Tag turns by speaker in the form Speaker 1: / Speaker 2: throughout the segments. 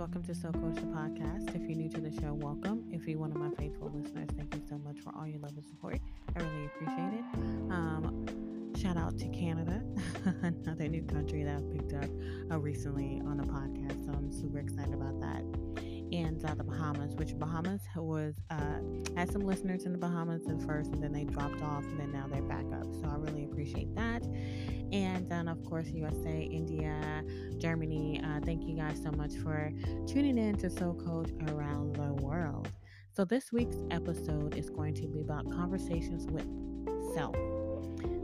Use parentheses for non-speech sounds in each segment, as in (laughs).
Speaker 1: welcome to Soul the podcast. If you're new to the show, welcome. If you're one of my faithful listeners, thank you so much for all your love and support. I really appreciate it. Um, shout out to Canada, (laughs) another new country that I've picked up uh, recently on the podcast. So I'm super excited about that. And uh, the Bahamas, which Bahamas was uh, had some listeners in the Bahamas at first, and then they dropped off, and then now they're back up. So I really appreciate that and then of course USA, India, Germany. Uh, thank you guys so much for tuning in to Soul Coach around the world. So this week's episode is going to be about conversations with self.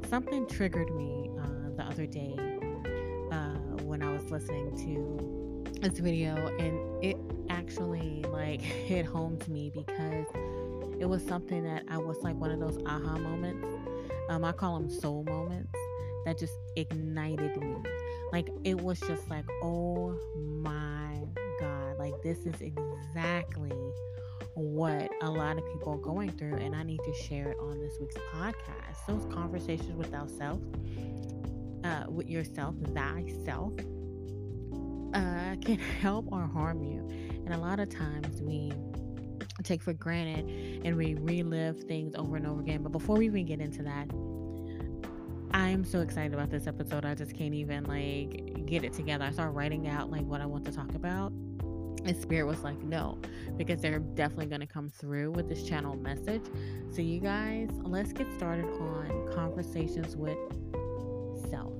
Speaker 1: Something triggered me uh, the other day uh, when I was listening to this video, and it actually like (laughs) hit home to me because it was something that I was like one of those aha moments. Um, I call them soul moments that just ignited me. Like it was just like, oh my God, like this is exactly what a lot of people are going through, and I need to share it on this week's podcast. Those conversations with ourselves, uh, with yourself, thyself, uh, can (laughs) help or harm you. And a lot of times we take for granted and we relive things over and over again. But before we even get into that, I'm so excited about this episode. I just can't even like get it together. I started writing out like what I want to talk about. And Spirit was like, no, because they're definitely going to come through with this channel message. So, you guys, let's get started on conversations with self.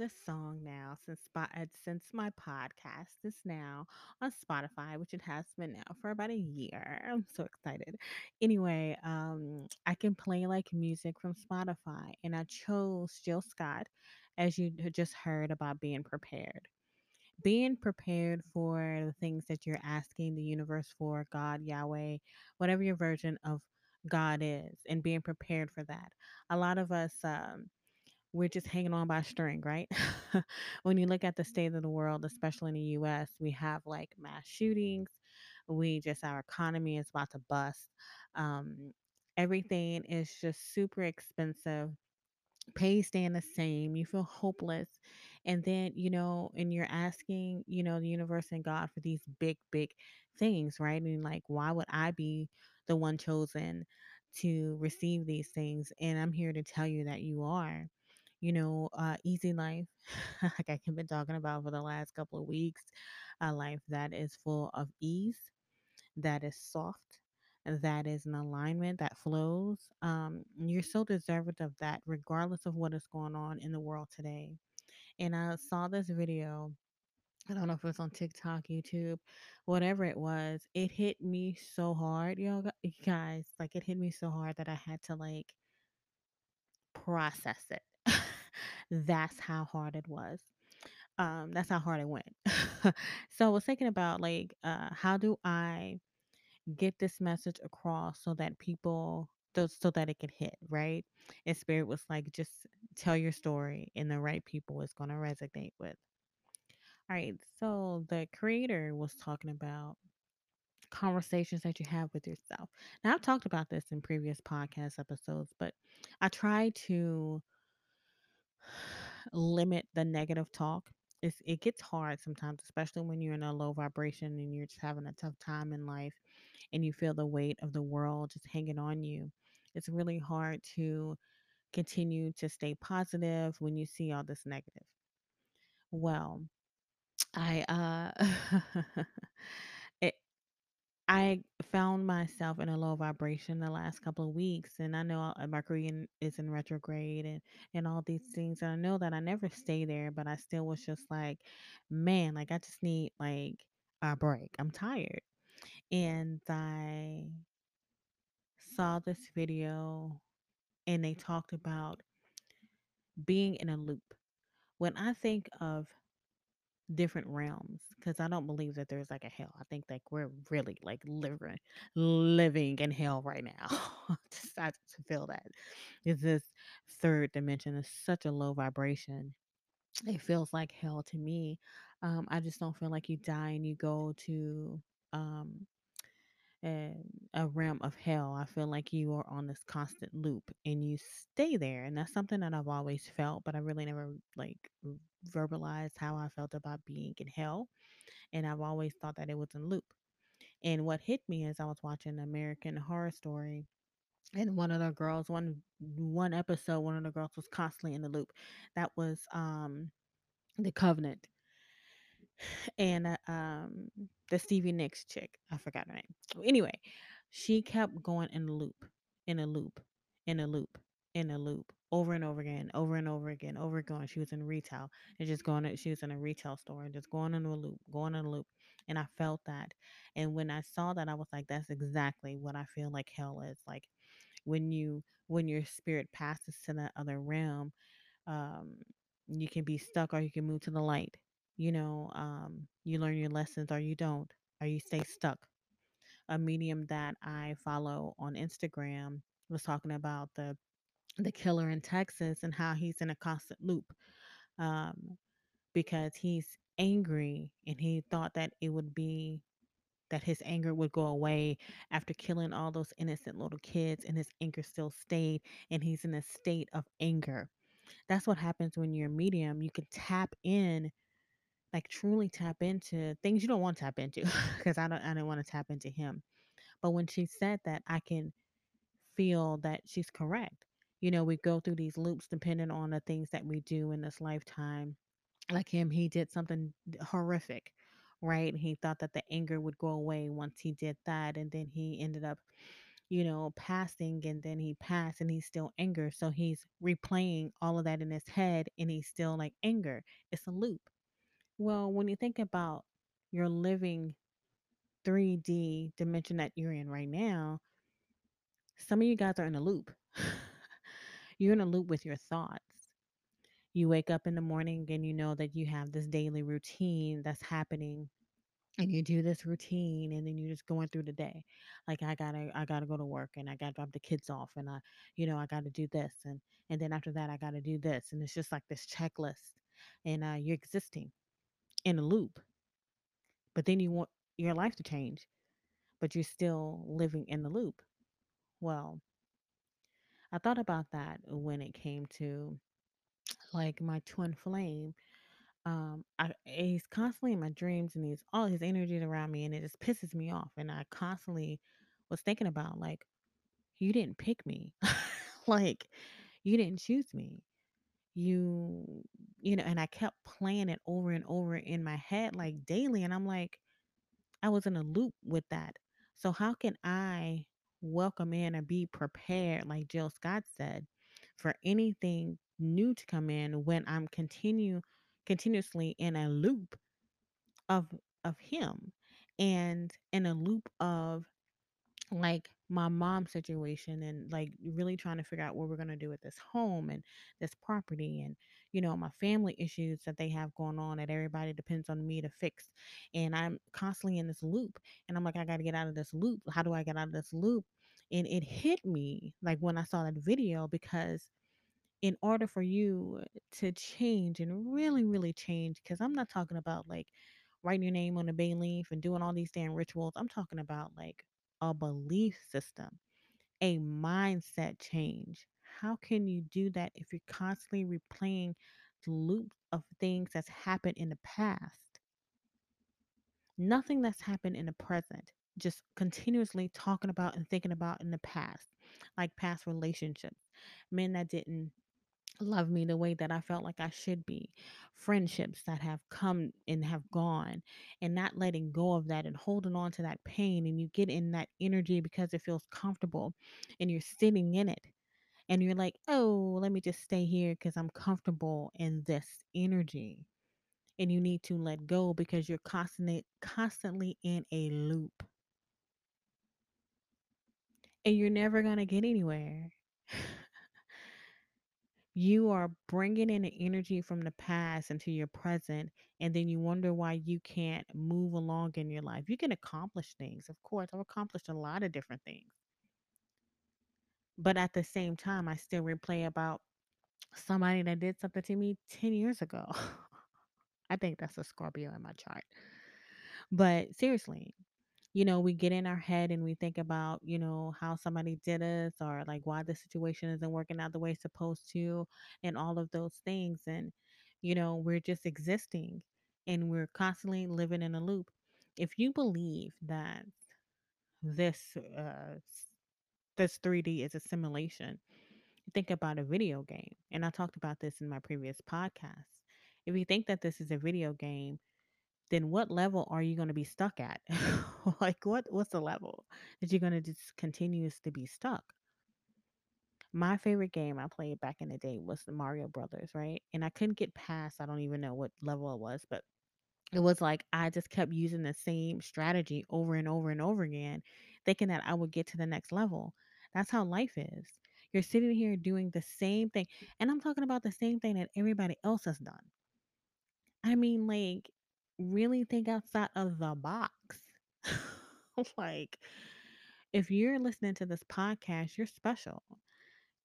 Speaker 1: This song now since uh, since my podcast is now on Spotify, which it has been now for about a year. I'm so excited. Anyway, um, I can play like music from Spotify, and I chose Jill Scott, as you just heard about being prepared. Being prepared for the things that you're asking the universe for, God, Yahweh, whatever your version of God is, and being prepared for that. A lot of us. Um, we're just hanging on by a string, right? (laughs) when you look at the state of the world, especially in the US, we have like mass shootings. We just, our economy is about to bust. Um, everything is just super expensive. Pay staying the same. You feel hopeless. And then, you know, and you're asking, you know, the universe and God for these big, big things, right? And like, why would I be the one chosen to receive these things? And I'm here to tell you that you are you know, uh, easy life, (laughs) like I have been talking about for the last couple of weeks, a life that is full of ease, that is soft, that is in alignment, that flows. Um, you're so deserving of that, regardless of what is going on in the world today. And I saw this video. I don't know if it was on TikTok, YouTube, whatever it was. It hit me so hard, gu- guys. Like it hit me so hard that I had to like process it. That's how hard it was. Um, that's how hard it went. (laughs) so I was thinking about like, uh, how do I get this message across so that people, so that it can hit, right? And Spirit was like, just tell your story, and the right people is going to resonate with. All right. So the creator was talking about conversations that you have with yourself. Now I've talked about this in previous podcast episodes, but I try to limit the negative talk. It's, it gets hard sometimes, especially when you're in a low vibration and you're just having a tough time in life and you feel the weight of the world just hanging on you. It's really hard to continue to stay positive when you see all this negative. Well, I uh (laughs) I found myself in a low vibration the last couple of weeks, and I know uh, Mercury in, is in retrograde and and all these things. And I know that I never stay there, but I still was just like, man, like I just need like a break. I'm tired, and I saw this video, and they talked about being in a loop. When I think of different realms because I don't believe that there's like a hell. I think like we're really like living living in hell right now. (laughs) just, I just feel that is this third dimension is such a low vibration. It feels like hell to me. Um, I just don't feel like you die and you go to um a, a realm of hell. I feel like you are on this constant loop and you stay there. And that's something that I've always felt, but I really never like verbalized how I felt about being in hell. And I've always thought that it was in loop. And what hit me is I was watching American Horror Story and one of the girls one one episode one of the girls was constantly in the loop that was um the covenant and uh, um the Stevie Nicks chick. I forgot her name. Anyway, she kept going in a loop, in a loop, in a loop, in a loop, over and over again, over and over again, over again. She was in retail and just going. To, she was in a retail store and just going in a loop, going in a loop. And I felt that. And when I saw that, I was like, "That's exactly what I feel like hell is like." When you when your spirit passes to that other realm, um, you can be stuck or you can move to the light. You know, um, you learn your lessons or you don't, or you stay stuck. A medium that I follow on Instagram was talking about the the killer in Texas and how he's in a constant loop um, because he's angry and he thought that it would be that his anger would go away after killing all those innocent little kids and his anger still stayed and he's in a state of anger that's what happens when you're a medium. You can tap in, like truly tap into things you don't want to tap into, (laughs) because I don't I don't want to tap into him. But when she said that, I can feel that she's correct. You know, we go through these loops depending on the things that we do in this lifetime. Like him, he did something horrific, right? He thought that the anger would go away once he did that, and then he ended up you know, passing and then he passed and he's still anger. So he's replaying all of that in his head and he's still like anger. It's a loop. Well, when you think about your living 3D dimension that you're in right now, some of you guys are in a loop. (laughs) you're in a loop with your thoughts. You wake up in the morning and you know that you have this daily routine that's happening and you do this routine and then you're just going through the day like i gotta i gotta go to work and i gotta drop the kids off and i you know i gotta do this and and then after that i gotta do this and it's just like this checklist and uh, you're existing in a loop but then you want your life to change but you're still living in the loop. Well i thought about that when it came to like my twin flame um I, he's constantly in my dreams and he's all his energy is around me and it just pisses me off and i constantly was thinking about like you didn't pick me. (laughs) Like you didn't choose me you you know and i kept playing it over and over in my head like daily and i'm like i was in a loop with that. So how can i welcome in and be prepared like jill scott said for anything new to come in when i'm continue continuously in a loop of of him and in a loop of like my mom's situation and like really trying to figure out what we're going to do with this home and this property and you know my family issues that they have going on that everybody depends on me to fix and i'm constantly in this loop and i'm like i got to get out of this loop how do i get out of this loop and it hit me like when i saw that video because in order for you to change and really, really change, because I'm not talking about like writing your name on a bay leaf and doing all these damn rituals. I'm talking about like a belief system, a mindset change. How can you do that if you're constantly replaying loops of things that's happened in the past? Nothing that's happened in the present, just continuously talking about and thinking about in the past, like past relationships, men that didn't love me the way that I felt like I should be, friendships that have come and have gone, and not letting go of that and holding on to that pain. And you get in that energy because it feels comfortable and you're sitting in it. And you're like, oh, let me just stay here because I'm comfortable in this energy. And you need to let go because you're constantly constantly in a loop. And you're never going to get anywhere. (laughs) you are bringing in the energy from the past into your present and then you wonder why you can't move along in your life. You can accomplish things of course i've accomplished a lot of different things. But at the same time i still replay about somebody that did something to me 10 years ago. (laughs) I think that's a scorpio in my chart. But seriously you know, we get in our head and we think about, you know, how somebody did us or like why the situation isn't working out the way it's supposed to and all of those things. And, you know, we're just existing and we're constantly living in a loop. If you believe that this uh this 3D is a simulation, think about a video game. And I talked about this in my previous podcast. If you think that this is a video game, then what level are you going to be stuck at? (laughs) like what what's the level that you're going to just continues to be stuck? My favorite game I played back in the day was the Mario Brothers, right? And I couldn't get past, I don't even know what level it was, but it was like I just kept using the same strategy over and over and over again, thinking that I would get to the next level. That's how life is. You're sitting here doing the same thing. And I'm talking about the same thing that everybody else has done. I mean, like, really think outside of the box. (laughs) like, if you're listening to this podcast, you're special,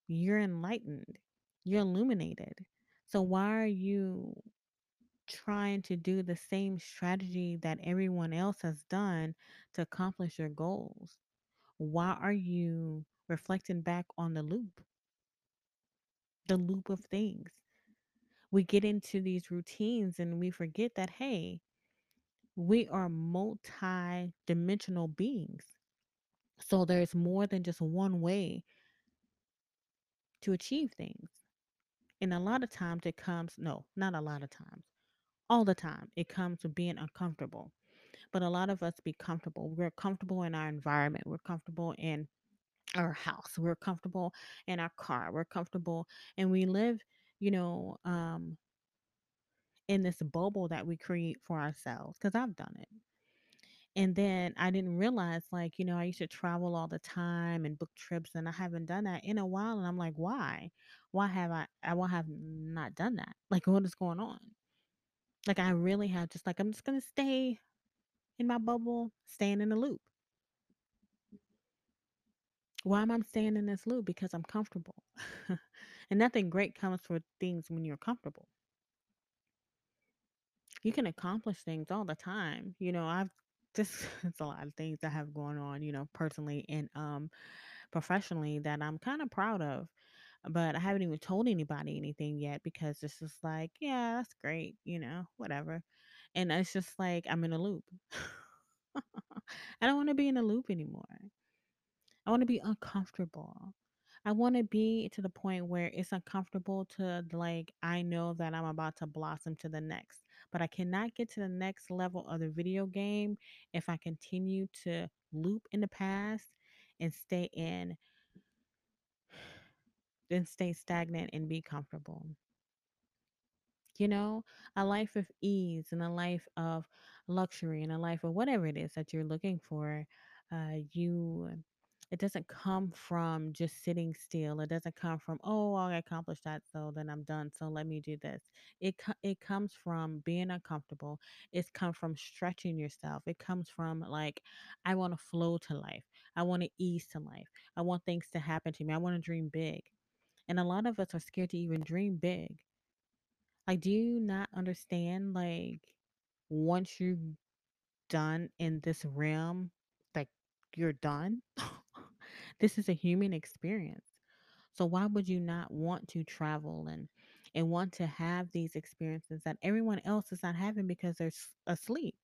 Speaker 1: you're enlightened, you're illuminated. So, why are you trying to do the same strategy that everyone else has done to accomplish your goals? Why are you reflecting back on the loop, the loop of things? We get into these routines and we forget that, hey, we are multi dimensional beings. So there's more than just one way to achieve things. And a lot of times it comes, no, not a lot of times, all the time, it comes to being uncomfortable. But a lot of us be comfortable. We're comfortable in our environment, we're comfortable in our house, we're comfortable in our car, we're comfortable, and we live, you know, um, in this bubble that we create for ourselves. Because I've done it And then I didn't realize, like, you know, I used to travel all the time and book trips, and I haven't done that in a while. And I'm like, why? Why have I? I will have not done that. (laughs) Like, what is going on? Like, I really have just like I'm just gonna stay in my bubble, staying in the loop. Why am I staying in this loop? Because I'm comfortable. (laughs) and nothing great comes for things when you're comfortable. You can accomplish things all the time. You know, I've just (laughs) it's a lot of things that have gone on, you know, personally and um professionally that I'm kind of proud of. But I haven't even told anybody anything yet because it's just like, yeah, that's great, you know, whatever. And it's just like I'm in a loop. (laughs) I don't want to be in a loop anymore. I want to be uncomfortable. I want to be to the point where it's uncomfortable to like I know that I'm about to blossom to the next. But I cannot get to the next level of the video game if I continue to loop in the past and stay in and stay stagnant and be comfortable. You know, a life of ease and a life of luxury and a life of whatever it is that you're looking for. Uh, you, it doesn't come from just sitting still. It doesn't come from, oh, I accomplished that, so then I'm done. So let me do this. It it comes from being uncomfortable. It's come from stretching yourself. It comes from like, I want to flow to life. I want to ease to life. I want things to happen to me. I want to dream big. And a lot of us are scared to even dream big. Like, do you not understand? Like, once you're done in this realm, like, you're done. (laughs) this is a human experience. So why would you not want to travel and and want to have these experiences that everyone else is not having because they're asleep?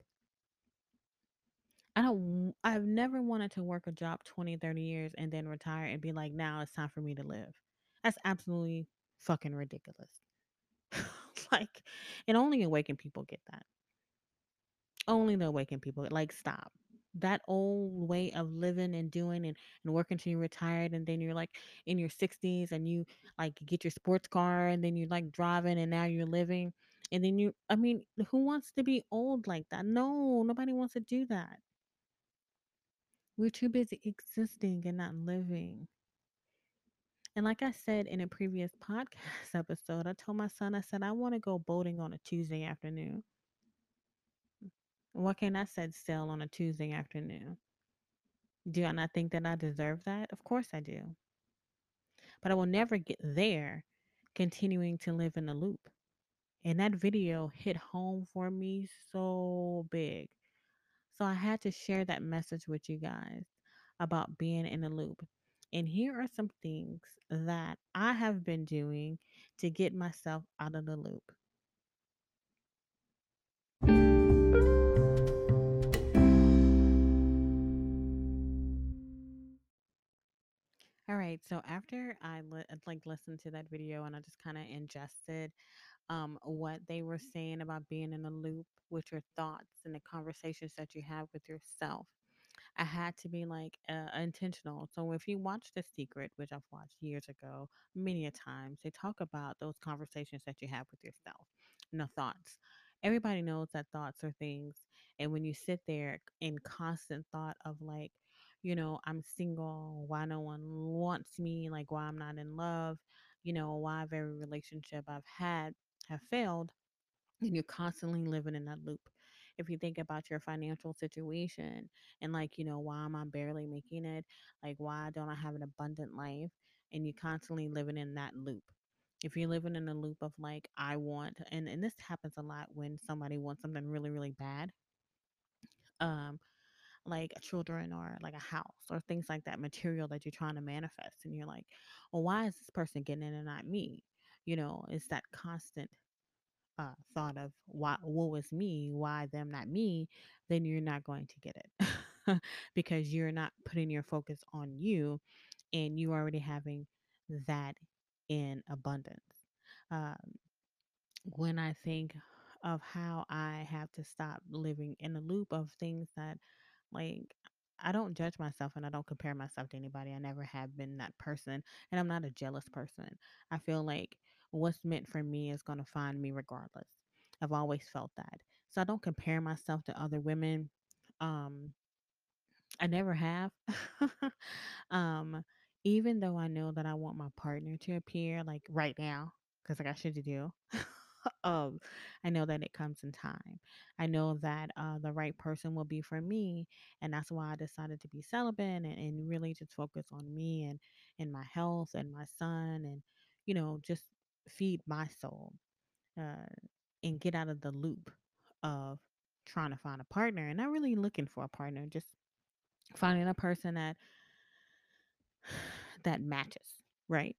Speaker 1: I don't I've never wanted to work a job 20, 30 years and then retire and be like, now it's time for me to live. That's absolutely fucking ridiculous. (laughs) like, and only awakened people get that. Only the awakened people. Like, stop. That old way of living and doing and, and working till you're retired and then you're like in your 60s and you like get your sports car and then you're like driving and now you're living. And then you, I mean, who wants to be old like that? No, nobody wants to do that. We're too busy existing and not living. And like I said in a previous podcast (laughs) episode, I told my son, I said, I want to go boating on a Tuesday afternoon. Why can't I set sail on a Tuesday afternoon? Do I not think that I deserve that? Of course I do. But I will never get there continuing to live in a loop. And that video hit home for me so big So I had to share that message with you guys about being in a loop. And here are some things that I have been doing to get myself out of the loop. All right, so after I li- like listened to that video and I just kind of ingested um, what they were saying about being in a loop with your thoughts and the conversations that you have with yourself. I had to be like uh, intentional. So if you watch The Secret, which I've watched years ago, many a times, they talk about those conversations that you have with yourself. No thoughts. Everybody knows that thoughts are things, and when you sit there in constant thought of like, you know, I'm single, why no one wants me, like why I'm not in love, you know, why every relationship I've had have failed and you're constantly living in that loop. If you think about your financial situation and like, you know, why am I barely making it? Like why don't I have an abundant life? And you're constantly living in that loop. If you're living in a loop of like, I want and, and this happens a lot when somebody wants something really, really bad. Um, like children or like a house or things like that material that you're trying to manifest and you're like well why is this person getting it and not me you know it's that constant uh, thought of why woe is me, why them, not me, then you're not going to get it (laughs) because you're not putting your focus on you and you already having that in abundance. Um, when I think of how I have to stop living in a loop of things that, like, I don't judge myself and I don't compare myself to anybody. I never have been that person, and I'm not a jealous person. I feel like what's meant for me is going to find me regardless. I've always felt that. So I don't compare myself to other women. Um, I never have. (laughs) um, even though I know that I want my partner to appear like right now, because I got shit to do. (laughs) (laughs) um, I know that it comes in time. I know that uh, the right person will be for me, and that's why I decided to be celibate and, and really just focus on me and and my health and my son, and you know just feed my soul uh, and get out of the loop of trying to find a partner and not really looking for a partner, just finding a person that (sighs) that matches, right?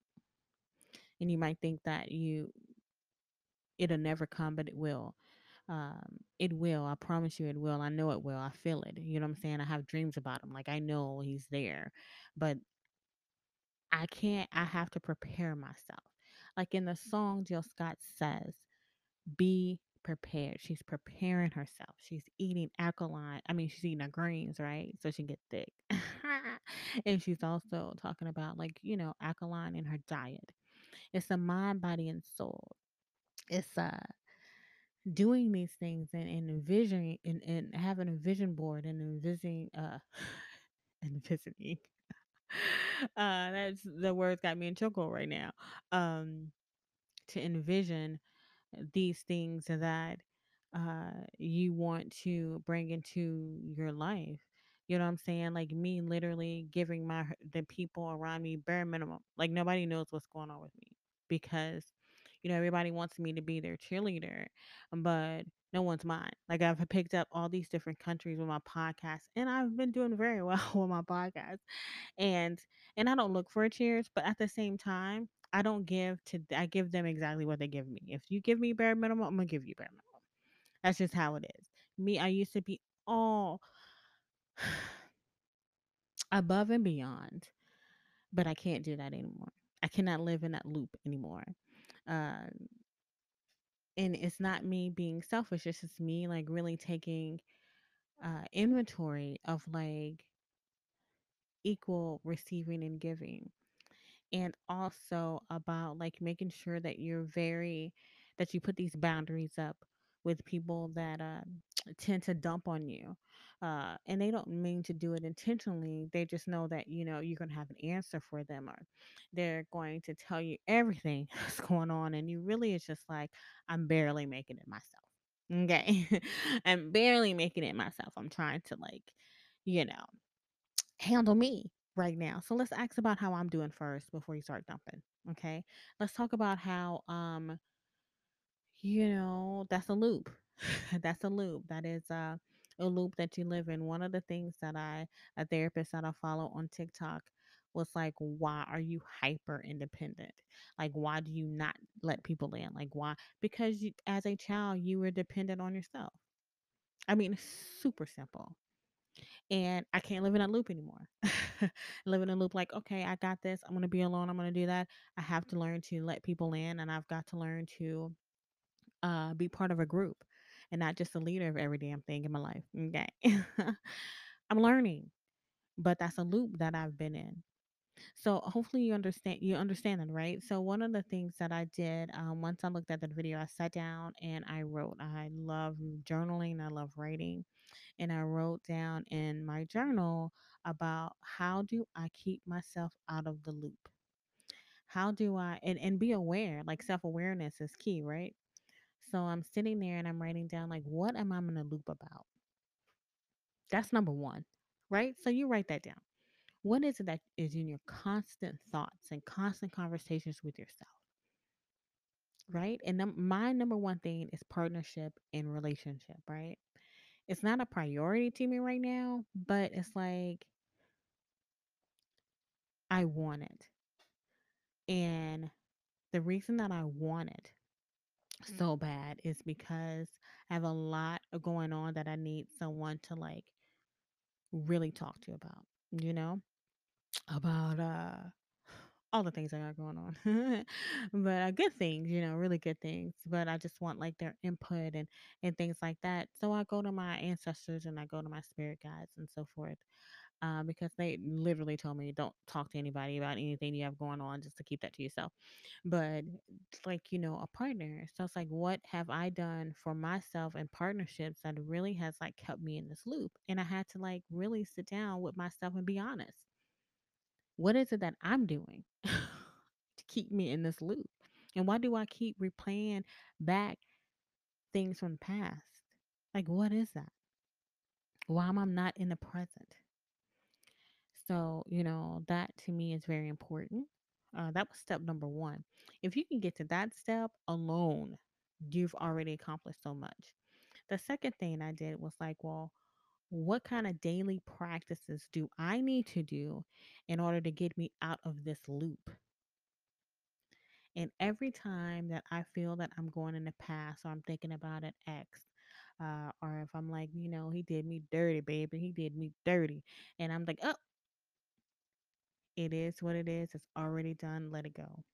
Speaker 1: And you might think that you it'll never come, but it will. Um, it will. I promise you, it will. I know it will. I feel it. You know what I'm saying? I have dreams about him. Like I know he's there, but I can't. I have to prepare myself. Like in the song, Jill Scott says, "Be prepared." She's preparing herself. She's eating alkaline. I mean, she's eating her greens, right? So she can get thick. (laughs) and she's also talking about like you know alkaline in her diet. It's a mind, body, and soul. It's uh doing these things and, and envisioning and, and having a vision board and (laughs) envisioning uh (laughs) envisioning. Uh that's the words got me in choco right now um to envision these things that uh you want to bring into your life. You know what i'm saying? Like me literally giving my the people around me bare minimum like nobody knows what's going on with me because you know everybody wants me to be their cheerleader but no one's mine like i've picked up all these different countries with my podcast and i've been doing very (laughs) well with my podcast and and I don't look for cheers, but at the same time, I don't give to I give them exactly what they give me. If you give me bare minimum, I'm gonna give you bare minimum. That's just how it is. Me, I used to be all (sighs) above and beyond, but I can't do that anymore. I cannot live in that loop anymore. Uh, and it's not me being selfish. It's just me like really taking uh, inventory of like equal receiving and giving and also about like making sure that you're very that you put these boundaries up with people that uh, tend to dump on you uh, and they don't mean to do it intentionally they just know that you know you're to have an answer for them or they're going to tell you everything (laughs) that's going on and you really it's just like i'm barely making it myself okay (laughs) i'm barely making it myself i'm trying to like you know handle me right now. So let's ask about how I'm doing first before you start dumping. Okay. Let's talk about how um you know that's a loop. (laughs) that's a loop. That is uh a loop that you live in. One of the things that I, a therapist that I follow on TikTok, was like, why are you hyper independent? Like, why do you not let people in? Like, why? Because you, as a child, you were dependent on yourself. I mean, super simple. And I can't live in a loop anymore. (laughs) live in a loop like, okay, I got this. I'm going to be alone. I'm going to do that. I have to learn to let people in and I've got to learn to uh, be part of a group and not just the leader of every damn thing in my life. Okay. (laughs) I'm learning, but that's a loop that I've been in. So hopefully you understand you understand that, right? So one of the things that I did um, once I looked at that video, I sat down and I wrote. I love journaling. I love writing, and I wrote down in my journal about how do I keep myself out of the loop. How do I and and be aware? Like self awareness is key, right? So I'm sitting there and I'm writing down like what am I in a loop about? That's number one, right? So you write that down. What is it that is in your constant thoughts and constant conversations with yourself? Right. And num- my number one thing is partnership and relationship, right? It's not a priority to me right now, but it's like I want it. And the reason that I want it so bad is because I have a lot going on that I need someone to like really talk to about, you know, about uh all the things I got going on. (laughs) but uh, good things, you know, really good things. But I just want like their input and and things like that. So I go to my ancestors and I go to my spirit guides and so forth. Uh, because they literally told me don't talk to anybody about anything you have going on, just to keep that to yourself. But like you know, a partner. So it's like, what have I done for myself and partnerships that really has like kept me in this loop? And I had to like really sit down with myself and be honest what is it that I'm doing (laughs) to keep me in this loop? And why do I keep replaying back things from the past? Like, what is that? Why am I not in the present? So, you know, that to me is very important. Uh, that was step number one. If you can get to that step alone, you've already accomplished so much. The second thing I did was like, well, what kind of daily practices do I need to do in order to get me out of this loop? And every time that I feel that I'm going in the past or I'm thinking about an ex, uh, or if I'm like, you know, he did me dirty, baby, he did me dirty. And I'm like, oh, it is what it is. It's already done. Let it go.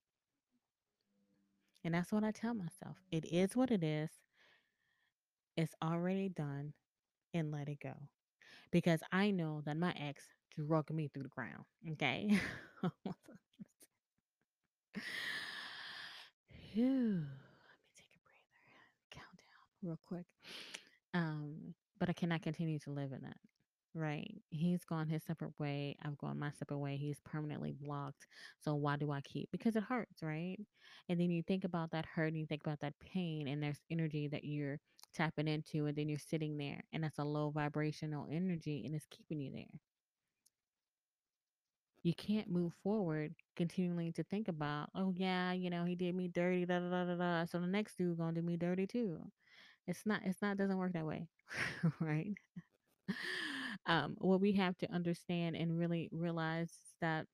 Speaker 1: And that's what I tell myself. It is what it is. It's already done and let it go. Because I know that my ex drug me through the ground. Okay. (laughs) Phew. Let me take a breather. Count down real quick. Um, but I cannot continue to live in that. Right. He's gone his separate way. I've gone my separate way. He's permanently blocked. So why do I keep? Because it hurts, right? And then you think about that hurt and you think about that pain and there's energy that you're tapping into and then you're sitting there and that's a low vibrational energy and it's keeping you there. You can't move forward continuing to think about, oh yeah, you know, he did me dirty, da da da da da. So the next dude gonna do me dirty too. It's not it's not doesn't work that way. (laughs) right? Um, what we have to understand and really realize is that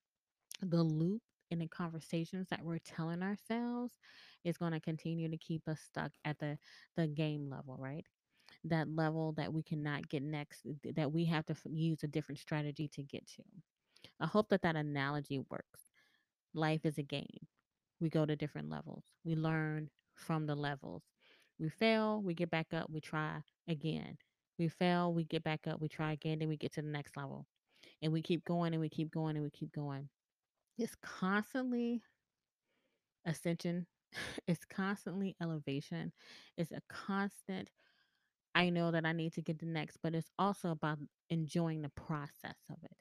Speaker 1: the loop in the conversations that we're telling ourselves is going to continue to keep us stuck at the the game level right? That level that we cannot get next that we have to use a different strategy to get to. I hope that that analogy works. Life is a game. We go to different levels. We learn from the levels. We fail we get back up we try again we fail we get back up we try again then we get to the next level. And we keep going and we keep going and we keep going. It's constantly ascension. (laughs) It's constantly elevation. It's a constant i know that i need to get the next but it's also about enjoying the process of it.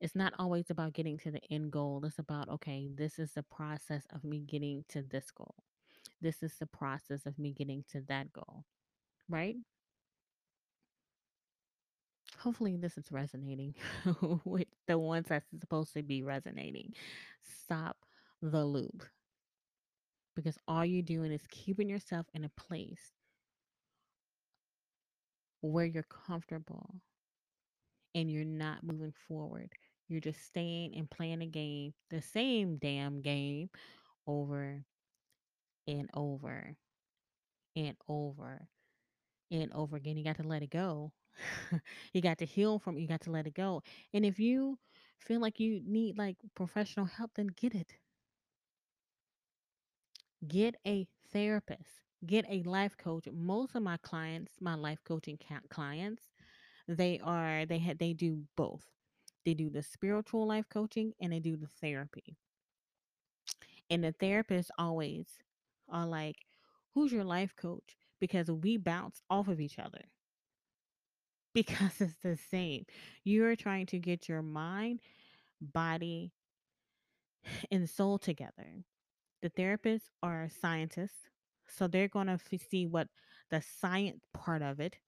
Speaker 1: It's not always about getting to the end goal. It's about okay this is the process of me getting to this goal. This is the process of me getting to that goal. Right hopefully this is resonating (laughs) with the ones that's supposed to be resonating stop the loop because all you're doing is keeping yourself in a place where you're comfortable and you're not moving forward. You're just staying and playing a game, the same damn game, over and over and over and over again. You got to let it go. (laughs) you got to heal from it. You got to let it go. And if you feel like you need like professional help, then get it. Get a therapist. Get a life coach. Most of my clients, my life coaching clients, they are they had they do both. They do the spiritual life coaching and they do the therapy. And the therapists always are like, "Who's your life coach?" Because we bounce off of each other. Because it's the same. You're trying to get your mind, body, and soul together. The therapists are scientists, so they're going to f- see what the science part of it.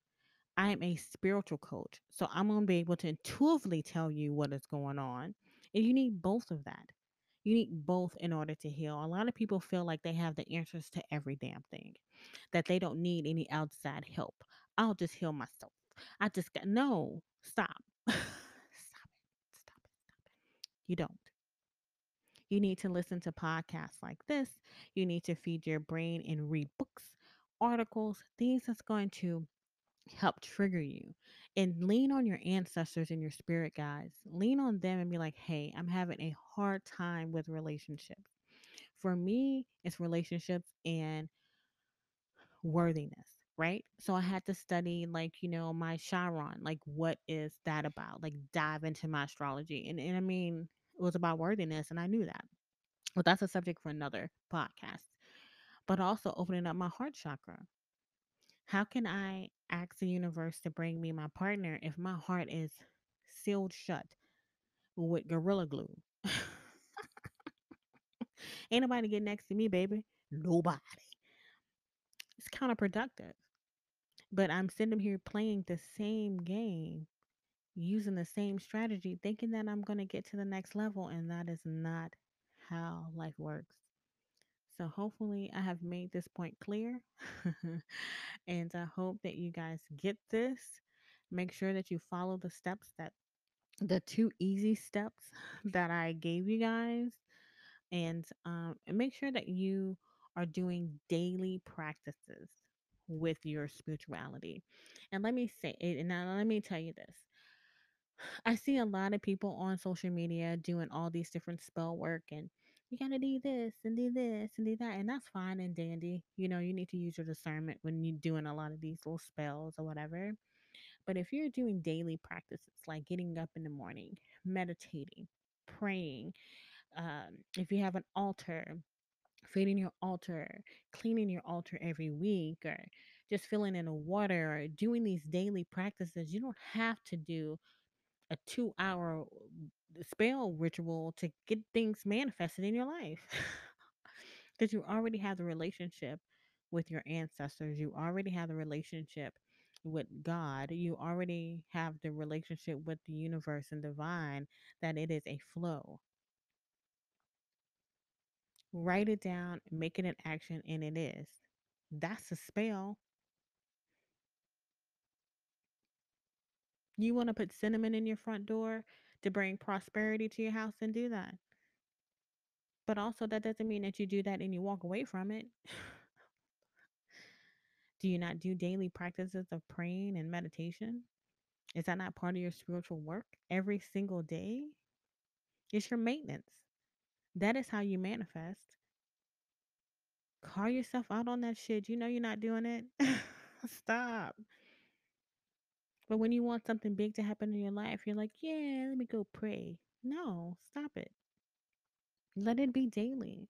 Speaker 1: I am a spiritual coach, so I'm going to be able to intuitively tell you what is going on. And you need both of that. You need both in order to heal. A lot of people feel like they have the answers to every damn thing, that they don't need any outside help. I'll just heal myself. I just got no, stop. (laughs) stop it. Stop it. Stop it. You don't. You need to listen to podcasts like this. You need to feed your brain and read books, articles, things that's going to help trigger you. And lean on your ancestors and your spirit guides. Lean on them and be like, hey, I'm having a hard time with relationships. For me, it's relationships and worthiness, right? So I had to study, like, you know, my Chiron, like, what is that about? Like, dive into my astrology. And, and I mean, it was about worthiness, and I knew that. Well, that's a subject for another podcast. But also opening up my heart chakra. How can I ask the universe to bring me my partner if my heart is sealed shut with gorilla glue? (laughs) Ain't nobody get next to me, baby. Nobody. It's counterproductive. But I'm sitting here playing the same game, using the same strategy, thinking that I'm going to get to the next level. And that is not how life works. So hopefully I have made this point clear. (laughs) and I hope that you guys get this. Make sure that you follow the steps that the two easy steps (sighs) that I gave you guys. And um, and make sure that you are doing daily practices with your spirituality. And let me say, and now let me tell you this. I see a lot of people on social media doing all these different spell work and you gotta do this and do this and do that. And that's fine and dandy. You know, you need to use your discernment when you're doing a lot of these little spells or whatever. But if you're doing daily practices like getting up in the morning, meditating, praying, um, if you have an altar, feeding your altar, cleaning your altar every week, or just filling in the water, or doing these daily practices, you don't have to do a two hour spell ritual to get things manifested in your life. (laughs) Because you already have the relationship with your ancestors, you already have the relationship with God, you already have the relationship with the universe and divine, that it is a flow. Write it down, make it an action, and it is. That's a spell. You want to put cinnamon in your front door to bring prosperity to your house, and do that. But also, that doesn't mean that you do that and you walk away from it. do you not do daily practices of praying and meditation? Is that not part of your spiritual work every single day? It's your maintenance. That is how you manifest. Call yourself out on that shit. You know you're not doing it. (laughs) Stop. But when you want something big to happen in your life, you're like, yeah, let me go pray. No, stop it. Let it be daily.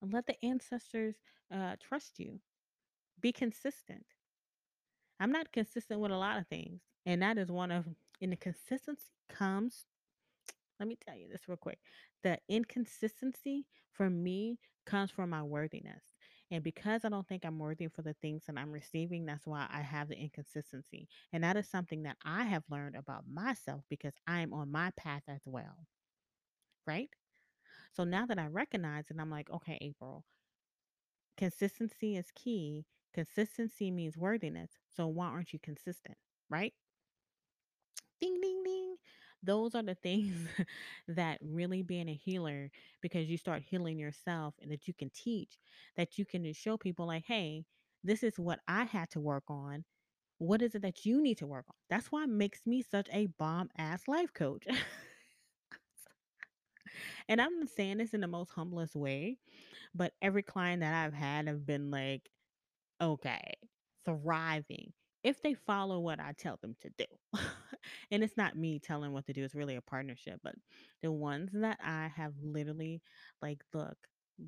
Speaker 1: Let the ancestors uh, trust you. Be consistent. I'm not consistent with a lot of things. And that is one of, and the consistency comes, let me tell you this real quick. The inconsistency for me comes from my worthiness. And because I don't think I'm worthy for the things that I'm receiving, that's why I have the inconsistency. And that is something that I have learned about myself because I am on my path as well. Right? So now that I recognize it, I'm like, okay, April, consistency is key Consistency means worthiness. So why aren't you consistent? Right? Ding, ding, ding. Those are the things (laughs) that really being a healer, because you start healing yourself and that you can teach, that you can show people, like, hey, this is what I had to work on. What is it that you need to work on? That's why it makes me such a bomb ass life coach. (laughs) and I'm saying this in the most humblest way, but every client that I've had have been like, okay, thriving if they follow what I tell them to do. (laughs) and it's not me telling what to do, it's really a partnership. But the ones that I have literally like, look,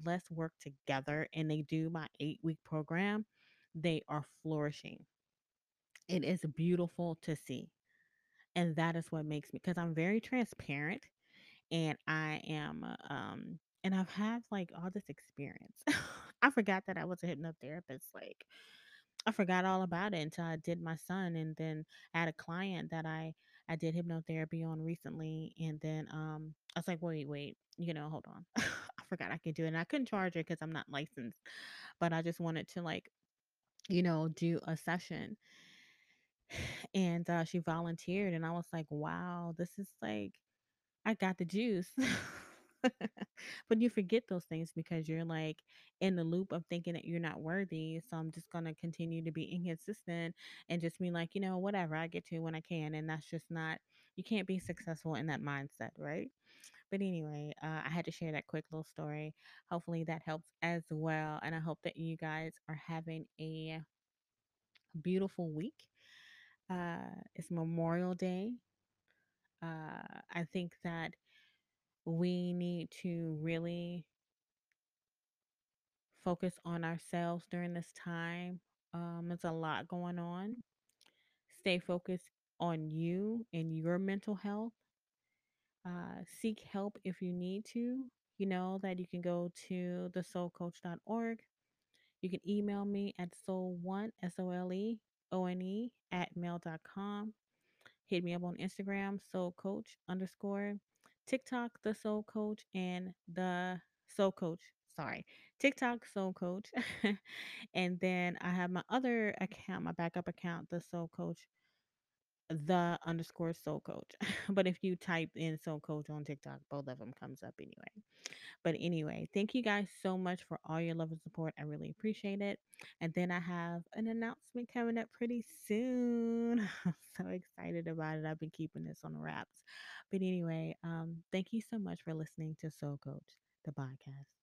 Speaker 1: let's work together and they do my eight week program, they are flourishing. It is beautiful to see. And that is what makes me because I'm very transparent and I am uh, um and I've had like all this experience. (laughs) I forgot that I was a hypnotherapist. Like I forgot all about it until I did my son, and then I had a client that I I did hypnotherapy on recently, and then um I was like, wait, wait, you know, hold on, (laughs) I forgot I could do it, and I couldn't charge it because I'm not licensed, but I just wanted to like you know do a session, (sighs) and uh, she volunteered, and I was like, wow, this is like I got the juice. (laughs) (laughs) but you forget those things because you're like in the loop of thinking that you're not worthy. So I'm just going to continue to be inconsistent and just be like, you know, whatever, I get to when I can. And that's just not, you can't be successful in that mindset, right? But anyway, uh, I had to share that quick little story. Hopefully that helps as well. And I hope that you guys are having a beautiful week. Uh, it's Memorial Day. Uh, I think that we need to really focus on ourselves during this time. Um, there's a lot going on. Stay focused on you and your mental health. Uh, seek help if you need to. You know that you can go to thesoulcoach.org. You can email me at soul1, S O L E O N E, at mail.com. Hit me up on Instagram, soul coach underscore, TikTok, the soul coach, and the soul coach. Sorry, TikTok, soul coach. (laughs) and then I have my other account, my backup account, the soul coach, the underscore soul coach. (laughs) but if you type in soul coach on TikTok, both of them comes up anyway. But anyway, thank you guys so much for all your love and support. I really appreciate it. And then I have an announcement coming up pretty soon. (laughs) I'm so excited about it. I've been keeping this on wraps. But anyway, um, thank you so much for listening to Soul Coach, the podcast.